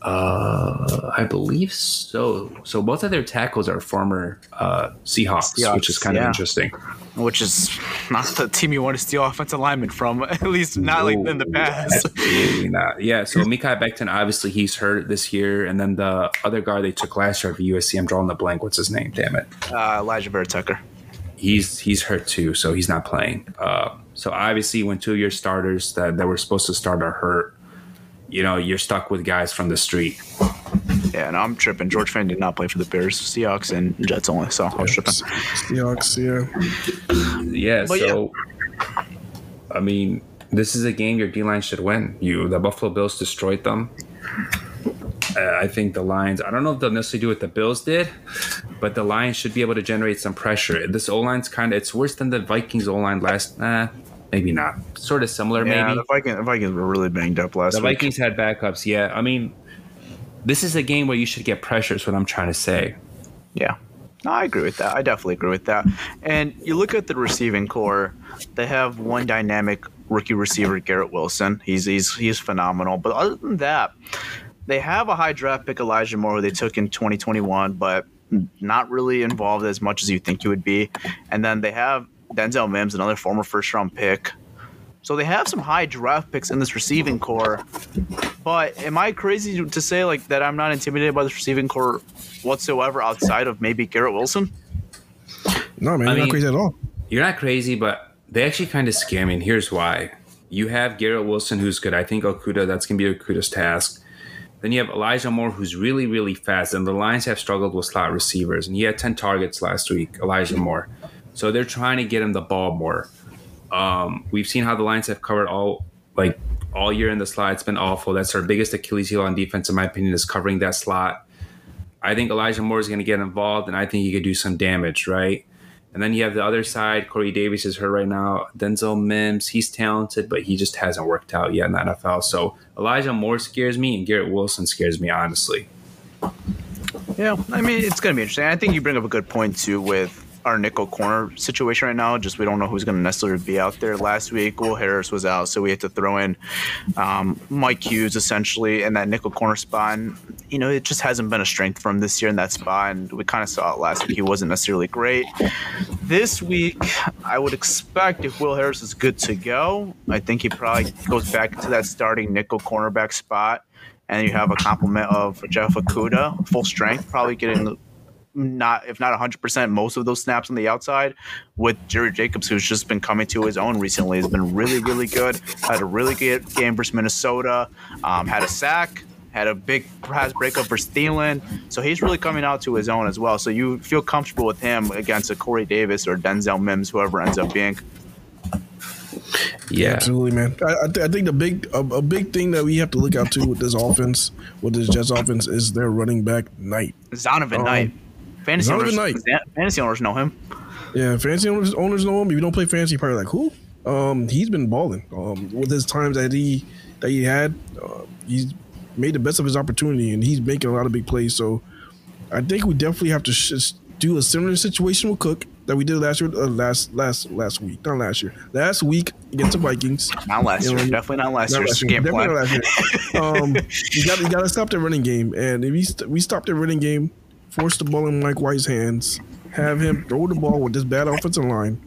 Uh, I believe so. So both of their tackles are former uh, Seahawks, Seahawks, which is kind of interesting. Which is not the team you want to steal offensive linemen from. At least not like in the past. Absolutely not. Yeah. So Mekhi Becton, obviously he's hurt this year, and then the other guy they took last year for USC, I'm drawing the blank. What's his name? Damn it. Uh, Alijah Vera-Tucker. He's he's hurt too, so he's not playing. Uh, so obviously, when two of your starters that, that were supposed to start are hurt, you know you're stuck with guys from the street. Yeah, no, I'm tripping. George Fant did not play for the Bears, Seahawks, and Jets only. So I was tripping. Seahawks, yeah. Yeah. But so I mean, this is a game your D line should win. You the Buffalo Bills destroyed them. Uh, I think the Lions. I don't know if they'll necessarily do what the Bills did, but the Lions should be able to generate some pressure. This O line's kind of it's worse than the Vikings O line last. Nah, maybe not. Sort of similar, Yeah, maybe. the Vikings, the Vikings were really banged up last The week. Vikings had backups. Yeah, I mean, this is a game where you should get pressure. Is what I'm trying to say. Yeah. No, I agree with that. I definitely agree with that. And you look at the receiving corps, they have one dynamic rookie receiver, Garrett Wilson. He's he's he's phenomenal. But other than that, they have a high draft pick, Elijah Moore, who they took in 2021, but not really involved as much as you think he would be. And then they have Denzel Mims, another former first round pick. So they have some high draft picks in this receiving corps. But am I crazy to say like that I'm not intimidated by this receiving corps whatsoever outside of maybe Garrett Wilson? No, man, I you're mean- not crazy at all. You're not crazy, but they actually kind of scare me, and here's why. You have Garrett Wilson, who's good. I think Okudah, that's going to be Okudah's task. Then you have Elijah Moore, who's really, really fast. And the Lions have struggled with slot receivers. And he had 10 targets last week, Elijah Moore. So they're trying to get him the ball more. Um, we've seen how the Lions have covered all, like, all year in the slot. It's been awful. That's our biggest Achilles heel on defense, in my opinion, is covering that slot. I think Elijah Moore is going to get involved, and I think he could do some damage, right? And then you have the other side. Corey Davis is hurt right now. Denzel Mims, he's talented, but he just hasn't worked out yet in the NFL. So Elijah Moore scares me, and Garrett Wilson scares me, honestly. Yeah, I mean it's going to be interesting. I think you bring up a good point too with our nickel corner situation right now. Just we don't know who's going to necessarily be out there. Last week, Will Harris was out, so we had to throw in um, Mike Hughes essentially in that nickel corner spot. And, you know, it just hasn't been a strength from this year in that spot, and we kind of saw it last week. He wasn't necessarily great. This week, I would expect if Will Harris is good to go, I think he probably goes back to that starting nickel cornerback spot. And you have a complement of Jeff Okudah, full strength, probably getting not if not 100% most of those snaps on the outside with Jerry Jacobs who's just been coming to his own recently. Has been really really good. Had a really good game versus Minnesota. Um, had a sack. Had a big pass breakup for Thielen. So he's really coming out to his own as well. So you feel comfortable with him against a Corey Davis or Denzel Mims whoever ends up being. Yeah. Absolutely, man. I, I, th- I think the big a, a big thing that we have to look out to with this offense, with this Jets offense, is their running back Knight. Zonovan Um, Knight fantasy owners, fantasy owners know him Yeah, fantasy owners, owners know him. If you don't play fantasy, you're probably like who? Um, he's been balling. Um, with his times that he that he had, uh, he's made the best of his opportunity, and he's making a lot of big plays. So, I think we definitely have to sh- do a similar situation with Cook that we did last year, uh, last last last week, not last year, last week against the Vikings. not last You know, year definitely not last Not last year. Definitely not last year. um, you got you got to stop the running game, and if we, st- we stop the running game, force the ball in Mike White's hands, have him throw the ball with this bad offensive line.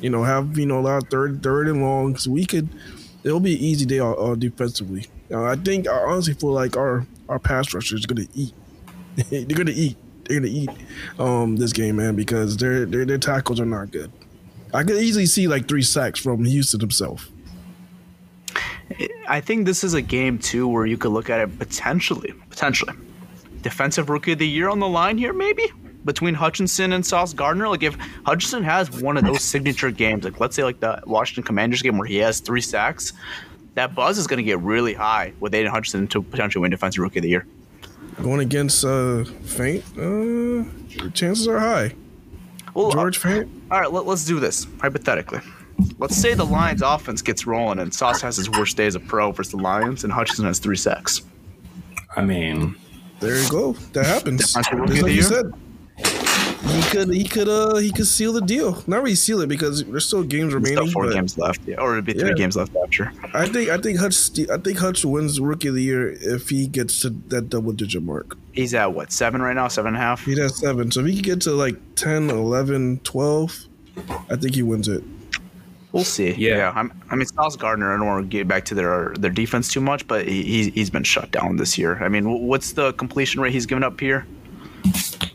You know, have you know a lot of third third and long, we could. It'll be an easy day uh, uh, defensively. Uh, I think I honestly feel like our our pass rusher is to eat they're gonna eat. They're gonna eat um this game, man, because their their their tackles are not good. I could easily see like three sacks from Houston himself. I think this is a game too where you could look at it potentially, potentially, defensive rookie of the year on the line here, maybe between Hutchinson and Sauce Gardner. Like if Hutchinson has one of those signature games, like let's say like the Washington Commanders game where he has three sacks, that buzz is going to get really high with Aidan Hutchinson to potentially win defensive rookie of the year. Going against uh Fant, uh chances are high. Well, George Fant. All right, let, let's do this hypothetically. Let's say the Lions' offense gets rolling and Sauce has his worst day as a pro versus the Lions, and Hutchinson has three sacks. I mean, There you go. That happens. Defensive Just like you said. He could he could uh he could seal the deal. Not really seal it because there's still games There's remaining. Still four but games left, yeah, or it'd be three Yeah. games left after. I think I think Hutch I think Hutch wins Rookie of the Year if he gets to that double digit mark. He's at what seven right now, seven and a half. He has seven. So if he can get to like 10, 11, 12, I think he wins it. We'll see. Yeah. I'm, I mean, Sauce Gardner. I don't want to get back to their their defense too much, but he, he's he's been shut down this year. I mean, what's the completion rate he's given up here?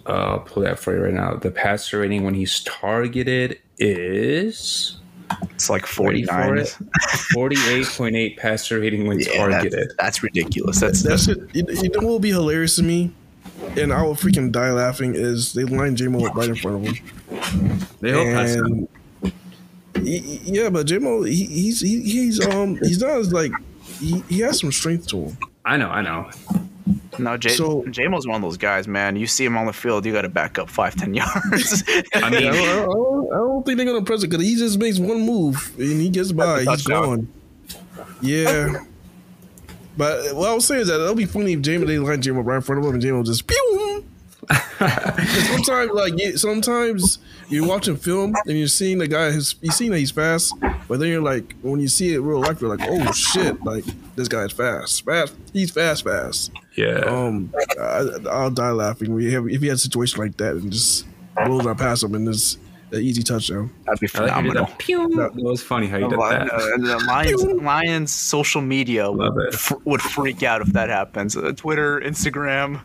uh, I'll pull that for you right now. The passer rating when he's targeted is It's like ready 49. for 48.8 passer rating when Yeah, that's, targeted. that's ridiculous. That's, That's that's it. You, you know what will be hilarious to me? And I will freaking die laughing is they line J-Mo up right in front of him. They hope pass him. And he- he- yeah, but J-Mo, he, he's he, he's um he's not as like he, he has some strength to him. I know, I know. no. J- So- J-Mo's one of those guys, man. You see him on the field, you got to back up five, ten yards. I I don't, I don't, I don't think they're gonna press it because he just makes one move and he gets by. He's gone. Yeah. But what I was saying is that it'll be funny if Jamie they line Jamie right in front of him and Jamie will just pew. Sometimes, like you- sometimes you're watching film and you're seeing the guy. His, you seeing that he's fast, but then you're like, when you see it real life, you're like, oh shit, like this guy's fast, fast. He's fast, fast. yeah. Um, I, I'll die laughing. We have, if he had a situation like that and just blows right past him and this an easy touchdown. That'd be I like how you did phenomenal. that. Pew! It was funny how you did Uh, that. and the Lions, Lions social media would, it. fr- would freak out if that happens. Uh, Twitter, Instagram,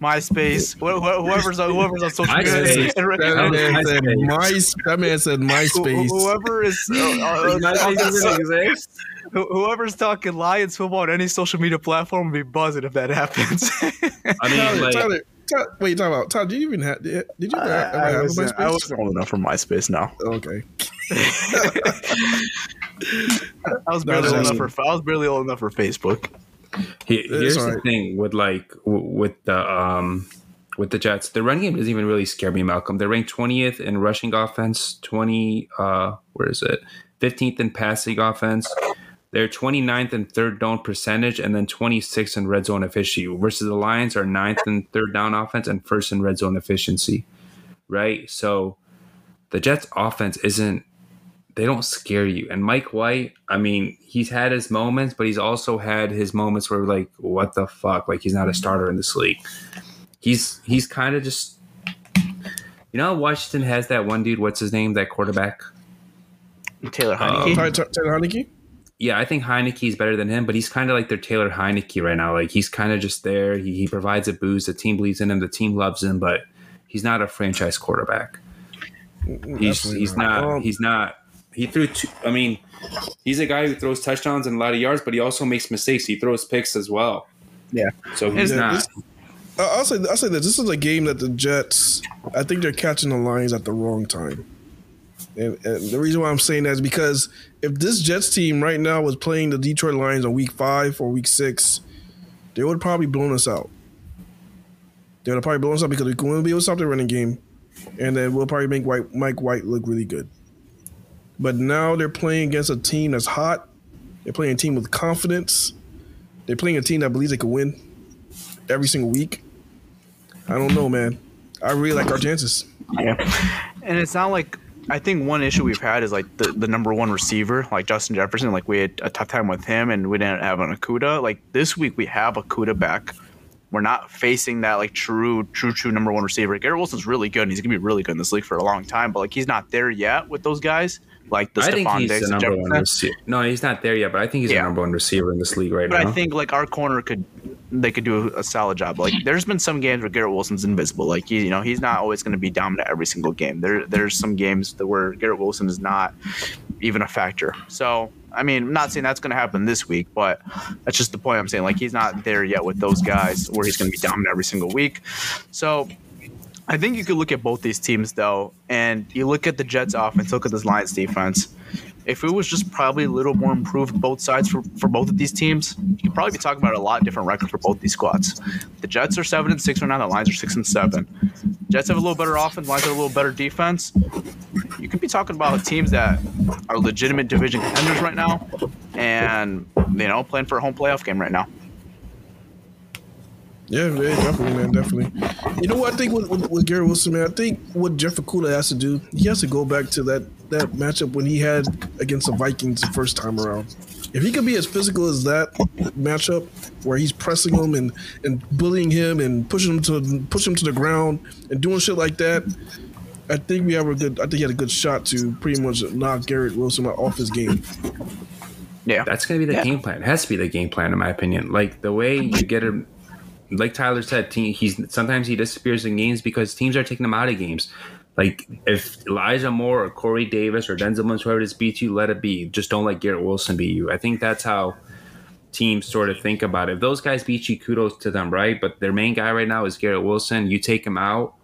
MySpace, wh- wh- whoever's on, whoever's on social media. MySpace. That man said MySpace. That man said MySpace. Whoever is uh, uh, who- whoever's talking Lions football on any social media platform will be buzzing if that happens. I mean, Tyler, like, Tyler, Tyler, wait, talk about Todd? Did you even have? Did you ever, ever I, have a wasn't, I wasn't old enough for MySpace now. Okay. I was barely was old enough for I was barely old enough for Facebook. He- here's the alright. thing with like with the um with the Jets, the run game doesn't even really scare me, Malcolm. They're ranked 20th in rushing offense, 20 uh where is it? 15th in passing offense. They're 29th and third down percentage and then 26th in red zone efficiency versus the Lions are 9th and third down offense and first in red zone efficiency. Right? So the Jets offense isn't they don't scare you. And Mike White, I mean, he's had his moments, but he's also had his moments where like, what the fuck? Like he's not a starter in this league. He's he's kind of just you know, Washington has that one dude, what's his name, that quarterback? Taylor Uh, Heinicke. Tyler, Tyler Heinicke. Yeah, I think Heinicke is better than him, but he's kind of like their Taylor Heinicke right now. Like he's kind of just there. He, he provides a boost. The team believes in him. The team loves him, but he's not a franchise quarterback. He's Definitely he's not. not he's not he threw two I mean he's a guy who throws touchdowns and a lot of yards, but he also makes mistakes. He throws picks as well. Yeah. So he's Yeah, not this- I- I'll say I'll say that this is a game that the Jets. I think they're catching the Lions at the wrong time, and, and the reason why I'm saying that is because if this Jets team right now was playing the Detroit Lions on Week Five or Week Six, they would probably blown us out. They would probably blown us out because we wouldn't be able to stop the running game, and then we'll probably make White, Mike White look really good. But now they're playing against a team that's hot. They're playing a team with confidence. They're playing a team that believes they can win every single week. I don't know, man. I really like our chances. Yeah. And it's not like I think one issue we've had is like the, the number one receiver, like Justin Jefferson. Like we had a tough time with him, and we didn't have an Okudah. Like this week, we have Okudah back. We're not facing that like true, true, true number one receiver. Garrett Wilson's really good, and he's gonna be really good in this league for a long time. But like he's not there yet with those guys, like the I think he's Diggs the number one receiver. No, he's not there yet, but I think he's Yeah. the number one receiver in this league right But now. But I think like our corner could they could do a, a solid job. Like there's been some games where Garrett Wilson's invisible. Like he, you know, he's not always going to be dominant every single game. There there's some games that where Garrett Wilson is not even a factor. So I mean, I'm not saying that's going to happen this week, but that's just the point I'm saying. Like he's not there yet with those guys where he's going to be dominant every single week. So I think you could look at both these teams though, and you look at the Jets offense, look at this Lions defense. If it was just probably a little more improved both sides for, for both of these teams, you could probably be talking about a lot different record for both these squads. The Jets are seven and six right now. The Lions are six and seven. Jets have a little better offense. Lions have a little better defense. You could be talking about teams that are legitimate division contenders right now, and you know playing for a home playoff game right now. Yeah, yeah, definitely, man, definitely. You know what I think with, with, with Garrett Wilson, man? I think what Jeff Okudah has to do, he has to go back to that that matchup when he had against the Vikings the first time around. If he could be as physical as that matchup, where he's pressing him and, and bullying him and pushing him to push him to the ground and doing shit like that, I think we have a good. I think he had a good shot to pretty much knock Garrett Wilson off his game. Yeah, That's going to be the Yeah. game plan. It has to be the game plan, in my opinion. Like the way you get him, like Tyler said, team, he's sometimes he disappears in games because teams are taking him out of games. Like if Elijah Moore or Corey Davis or Denzel Mims, whoever it is, beat you, let it be. Just don't let Garrett Wilson beat you. I think that's how teams sort of think about it. If those guys beat you, kudos to them, right? But their main guy right now is Garrett Wilson. You take him out,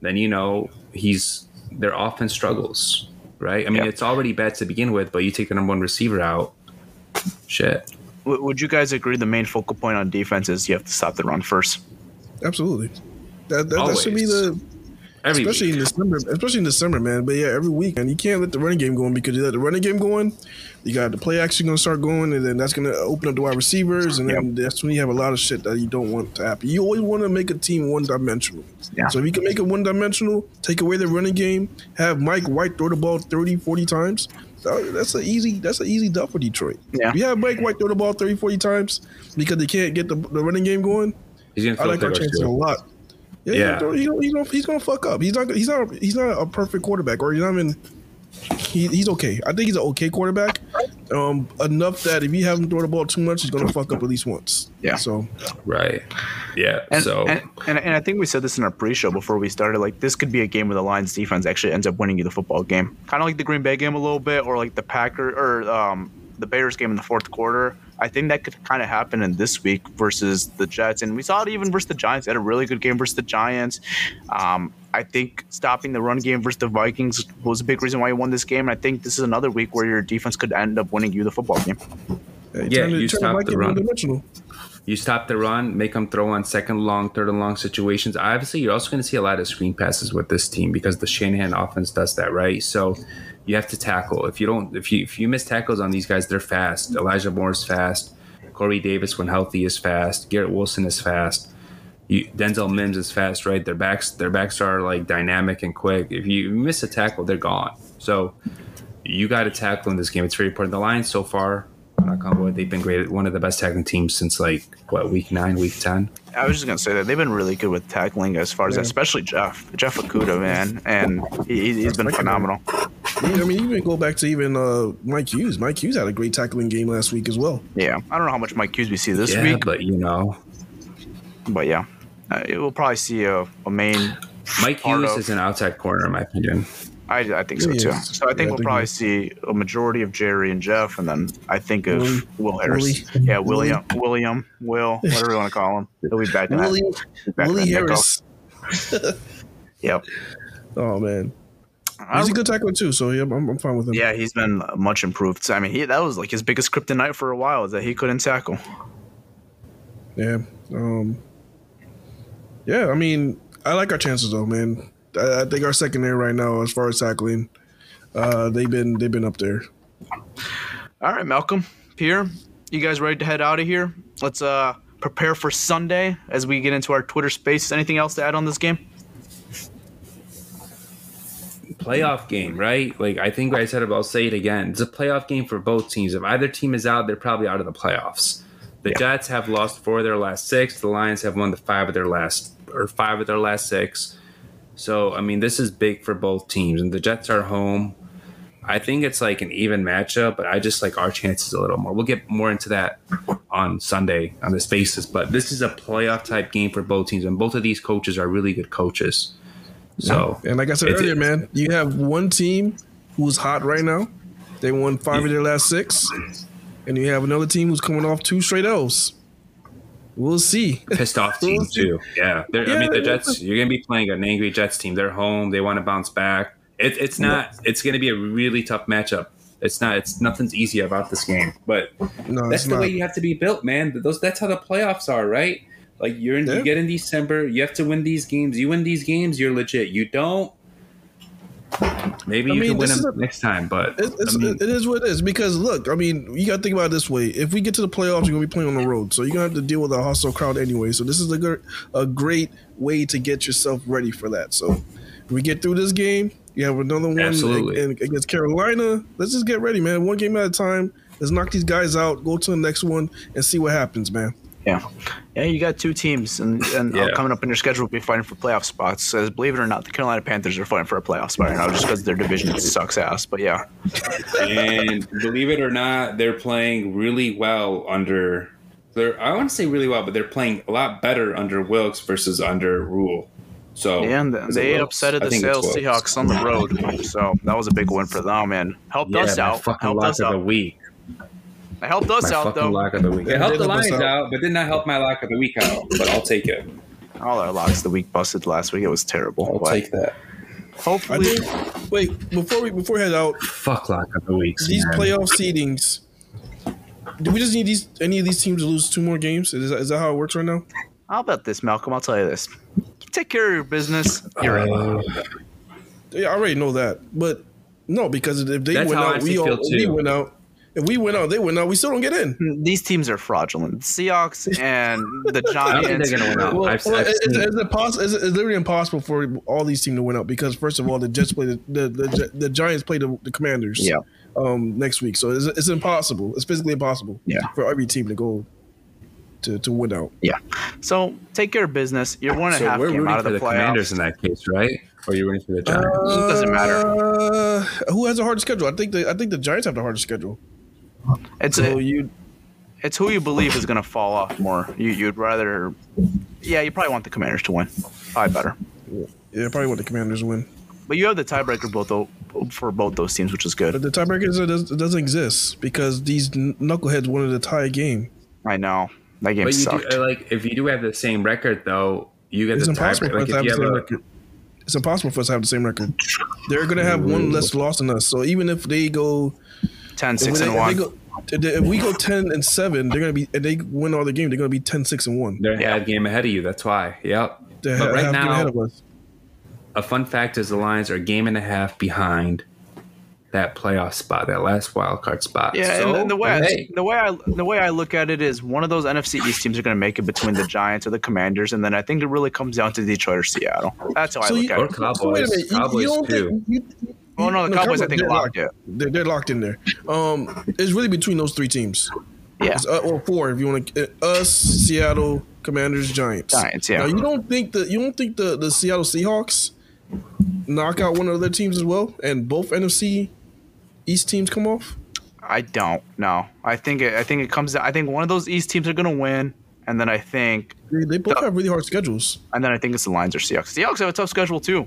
then you know he's their offense struggles, right? I mean, Yeah. it's already bad to begin with, but you take the number one receiver out, shit. W- would you guys agree the main focal point on defense is you have to stop the run first? Absolutely. That that, that should be the Every especially week. in December, especially in December, man. But yeah, every week, and you can't let the running game go on because you let the running game go on, you got the play action going to start going, and then that's going to open up the wide receivers, and then that's when you have a lot of shit that you don't want to happen. You always want to make a team one dimensional. Yeah. So if you can make it one dimensional, take away the running game, have Mike White throw the ball 30, 40 times. That- That's an easy. That's an easy dub for Detroit. Yeah. If you have Mike White throw the ball 30, 40 times because they can't get the, the running game going, he's gonna I like our chances a lot. Yeah, Yeah. He's, gonna, he's, gonna, he's, gonna, fuck up. He's not. He's not. He's not a perfect quarterback, or you he's not even. He, he's okay. I think he's an okay quarterback. Um, enough that if you have him throw the ball too much, he's gonna fuck up at least once. Yeah. So Right. Yeah. And, so and, and, and I think we said this in our pre-show before we started. Like this could be a game where the Lions defense actually ends up winning you the football game, kind of like the Green Bay game a little bit, or like the Packer or um, the Bears game in the fourth quarter. I think that could kind of happen in this week versus the Jets, and we saw it even versus the Giants. They had a really good game versus the Giants. Um, I think stopping the run game versus the Vikings was a big reason why you won this game. And I think this is another week where your defense could end up winning you the football game. Yeah, you stop Mike the run. you stop the run, make them throw on second long, third and long situations. Obviously, you're also going to see a lot of screen passes with this team because the Shanahan offense does that, right? So you have to tackle. If you don't, if you if you miss tackles on these guys, they're fast. Elijah Moore's fast. Corey Davis, when healthy, is fast. Garrett Wilson is fast. You, Denzel Mims is fast, right? Their backs, their backs are like dynamic and quick. If you miss a tackle, they're gone. So you got to tackle in this game. It's very important. The Lions so far, knock on wood, they've been great. One of the best tackling teams since like what week nine, week ten. I was just gonna say that they've been really good with tackling as far as Yeah. especially Jeff, Jeff Okudah, man, and he, he's been phenomenal. I mean, even go back to even uh, Mike Hughes. Mike Hughes had a great tackling game last week as well. Yeah, I don't know how much Mike Hughes we see this yeah, week, but you know, but yeah, uh, it will probably see a, a main. Mike Hughes of- is an outside corner, in my opinion. I, I think so too. So I think I we'll think probably see a majority of Jerry and Jeff, and then I think of Willie. Will Harris. Willie. Yeah, William, William, Will, whatever you want to call him. He'll be back. Willie, back Willie. Harris. Yep. Oh man, he's a good tackler too. So yeah, I'm, I'm fine with him. Yeah, he's been much improved. So, I mean, he, that was like his biggest kryptonite for a while is that he couldn't tackle. Yeah. Um, yeah, I mean, I like our chances though, man. I, I think our secondary right now, as far as tackling, uh, they've been they've been up there. All right, Malcolm, Pierre, you guys ready to head out of here? Let's uh prepare for Sunday as we get into our Twitter space. Anything else to add on this game? Playoff game, right? Like I think I said it, but I'll say it again. It's a playoff game for both teams. If either team is out, they're probably out of the playoffs. The Jets have lost four of their last six. The Lions have won the five of their last or five of their last six. So I mean, this is big for both teams, and the Jets are home. I think it's like an even matchup, but I just like our chances a little more. We'll get more into that on Sunday on this basis, but this is a playoff type game for both teams, and both of these coaches are really good coaches. So, And like I said earlier, man, you have one team who's hot right now. They won five of their last six, and you have another team who's coming off two straight L's. We'll see. pissed off team We'll too. Yeah, They're- I mean the yeah. Jets. You're gonna be playing an angry Jets team. They're home. They want to bounce back. It, it's not. It's gonna be a really tough matchup. It's not. It's nothing's easy about this game. But No, that's the not. way you have to be built, man. Those. That's how the playoffs are, right? Like you're in, Yeah. you get in December. You have to win these games. You win these games, you're legit. You don't. Maybe I you mean, can win them a- next time, but It, it's, I mean, it is what it is because look, I mean, you got to think about it this way: if we get to the playoffs, you're gonna be playing on the road, so you're gonna have to deal with a hostile crowd anyway. So this is a good, a great way to get yourself ready for that. So if we get through this game, you have another one Absolutely. against Carolina. Let's just get ready, man. One game at a time. Let's knock these guys out. Go to the next one and see what happens, man. Yeah, yeah. You got two teams, and, and uh, Yeah. coming up in your schedule will be fighting for playoff spots. As believe it or not, the Carolina Panthers are fighting for a playoff spot right now, just because their division sucks ass. But yeah, and believe it or not, they're playing really well under. They're I want to say really well, but they're playing a lot better under Wilks versus under Rhule. So and they Wilks? upsetted the Seattle Seahawks on the road, so that was a big win for them and helped Yeah, us out. fucking Helped lock us of the out. week. It helped us My out though. lock of the week. It helped the helped Lions out. out, but did not help my lock of the week out. But I'll take it. All our locks of the week busted last week. It was terrible. I'll but take that. I Hopefully, think. Wait, before we before we head out, Fuck lock of the week. these man. playoff seedings. Do we just need these any of these teams to lose two more games? Is that, is that how it works right now? how about this, Malcolm? I'll tell you this: take care of your business. You're in. Uh, Yeah, I already know that, but no, because if they That's win how I out, we all feel, we too. win out. If we win out, they win out. We still don't get in. These teams are fraudulent. The Seahawks and the I don't think Giants. they're gonna win out. Well, I've, well, I've is, is it possible? Is it, it's literally impossible for all these teams to win out because first of all, the Jets play the the, the, the Giants play the, the Commanders. Yeah. Um, next week, so it's, it's impossible. It's physically impossible. Yeah. For every team to go to to win out. Yeah. So take care of business. You're one and a so half we're game out of for the, the, playoffs. Commanders in that case, right? Or you're rooting for the Giants? it doesn't matter. Uh, who has a harder schedule? I think the I think the Giants have the hardest schedule. It's So a, you it's who you believe is going to fall off more. You you'd rather, yeah, you probably want the Commanders to win. Probably better. yeah probably want the Commanders to win. But you have the tiebreaker both tho- for both those teams, which is But good. the tiebreaker does- it doesn't exist because these knuckleheads wanted to tie a game. I know that game But you sucked. do, uh, like if you do have the same record though, you get It's the impossible tiebreaker. Like if you have same a, record. It's impossible for us to have the same record. They're gonna have one less loss than us. So even if they go 10, if 6, they- and 1. go- if we go ten and seven, they're gonna be and they win all the game. They're gonna be 10, 6, and one. they're a half game ahead of you. That's why. Yep. They're but ha- right half game ahead now, of us. a fun fact is the Lions are a game and a half behind that playoff spot, that last wild card spot. Yeah, So, and, and the way I, hey, the way I the way I look at it is one of those NFC East teams are going to make it between the Giants or the Commanders, and then I think it really comes down to Detroit or Seattle. That's how So I look you- at or it. Cowboys, So wait a minute. Cowboys you don't too. think? You, you- Oh no, the Cowboys I think they're locked it. They're, they're locked in there. Um, it's really between those three teams. Yeah, It's, uh, or four if you want to. Uh, us, Seattle, Commanders, Giants. Giants, yeah. Now you don't think that you don't think the the Seattle Seahawks knock out one of their teams as well, and both NFC East teams come off. I don't. No, I think it, I think it comes. I think one of those East teams are going to win, and then I think They, they both The- have really hard schedules. and then I think it's the Lions or Seahawks. Seahawks have a tough schedule too.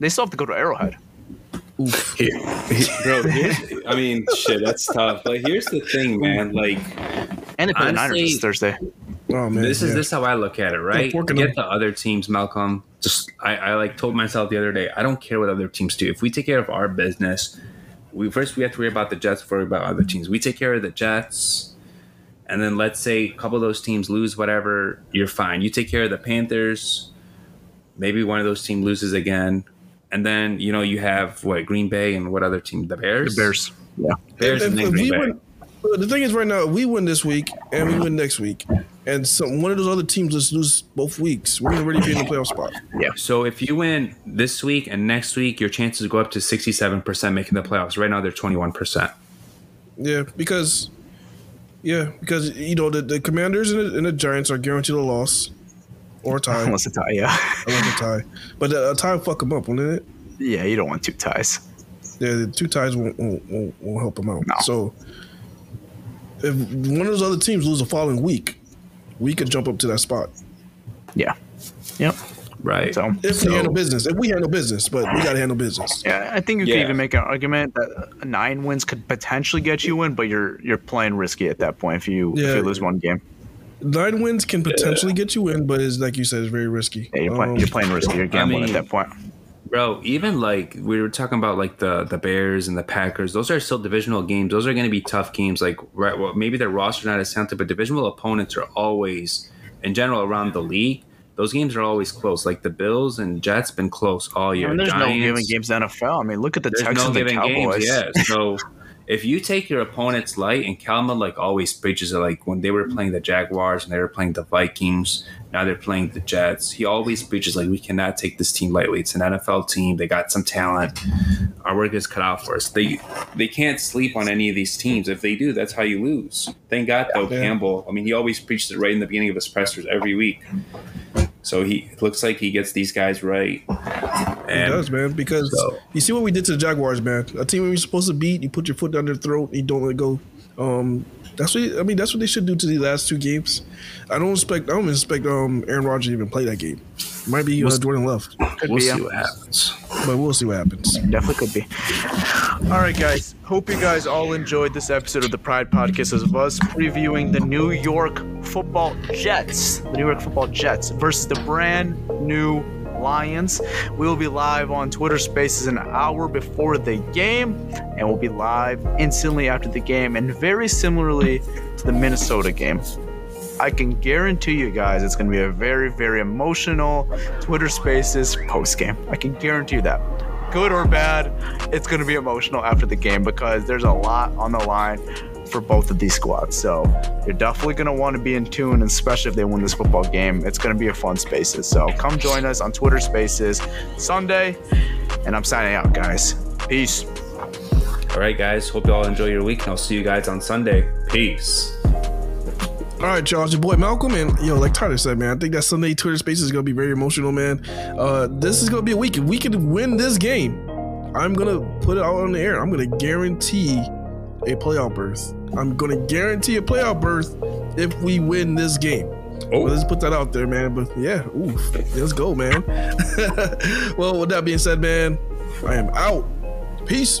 They still have to go to Arrowhead. Bro, here's, I mean, shit, that's tough. But here's the thing, man. Like, And they play the Niners Honestly- this Thursday. Oh man, this is yeah. this how I look at it, right? forking Get them. the other teams, Malcolm. Just I, I like told myself the other day, I don't care what other teams do. If we take care of our business, we first we have to worry about the Jets before we worry about other teams. We take care of the Jets, and then let's say a couple of those teams lose, whatever, you're fine. You take care of the Panthers. Maybe one of those teams loses again, and then you know you have what Green Bay and what other team? The Bears. The Bears. Yeah. Bears, If- and then if Green we Bay. win- the thing is, right now, we win this week and we win next week, and some one of those other teams just lose both weeks, we're already be in the playoff spot. Yeah. So if you win this week and next week, your chances go up to sixty-seven percent making the playoffs. Right now, they're twenty-one percent. Yeah, because yeah, because you know the, the Commanders and the, and the Giants are guaranteed a loss or a tie, Unless a tie, yeah. unless a tie. But uh, a tie will fuck them up, wouldn't it? yeah, you don't want two ties. the two ties won't, won't, won't, won't help them out. So if one of those other teams lose the following week, we could jump up to that spot. Yeah. Yep. Right. So If So- we handle business, if we handle business, but we got to handle business. yeah, I think you Yeah. could even make an argument that uh, nine wins could potentially get you in, but you're you're playing risky at that point if you if you lose one game. Nine wins can potentially get you in, but it's like you said, it's very risky. Yeah, you're, playing Um, you're playing risky. You're gambling mean- at that point. Bro, even like we were talking about like the the Bears and the Packers, those are still divisional games. Those are going to be tough games. Like right, well, maybe their roster not as talented, but divisional opponents are always, in general, around the league. Those games are always close. Like the Bills and Jets been close all year. I mean, there's no Giants- giving games in the NFL. I mean, look at the There's Texans no and giving Cowboys. games. Yeah. So if you take your opponents light, and Kalma like always preaches it, like when they were playing the Jaguars and they were playing the Vikings, now they're playing the Jets. He always preaches like we cannot take this team lightly. It's an NFL team. They got some talent. Our work is cut out for us. They they can't sleep on any of these teams. If they do, that's how you lose. Thank God though, Yeah. Campbell. I mean, he always preaches it right in the beginning of his pressers every week. So he it looks like he gets these guys right. It And does, man, because So- you see what we did to the Jaguars, man. A team you're supposed to beat, you put your foot down their throat, you don't let go. Um, that's what I mean. That's what they should do to the last two games. I don't expect. I don't expect um, Aaron Rodgers to even play that game. Might be uh, Jordan Love, we'll be, see yeah. what happens. but we'll see what happens. Definitely could be. All right, guys. Hope you guys all enjoyed this episode of the Pride Podcast of us previewing the New York Football Jets, the New York Football Jets versus the brand new Lions. We will be live on Twitter Spaces an hour before the game, and we'll be live instantly after the game, and very similarly to the Minnesota game. I can guarantee you guys it's going to be a very, very emotional Twitter Spaces post game. I can guarantee you that. Good or bad, it's going to be emotional after the game because there's a lot on the line for both of these squads. So you're definitely going to want to be in tune, especially if they win this football game. It's going to be a fun Spaces. So come join us on Twitter Spaces Sunday, and I'm signing out, guys. Peace. All right, guys. Hope you all enjoy your week, and I'll see you guys on Sunday. Peace. All right, Charles, your boy Malcolm, and yo, like Tyler said, man, I think that Sunday Twitter Space is gonna be very emotional, man. Uh, this is gonna be a week. If we can win this game, I'm gonna put it out on the air. I'm gonna guarantee a playoff berth. I'm gonna guarantee a playoff berth if we win this game. Oh. Well, let's put that out there, man. But yeah, oof, let's go, man. well, with that being said, man, I am out. Peace.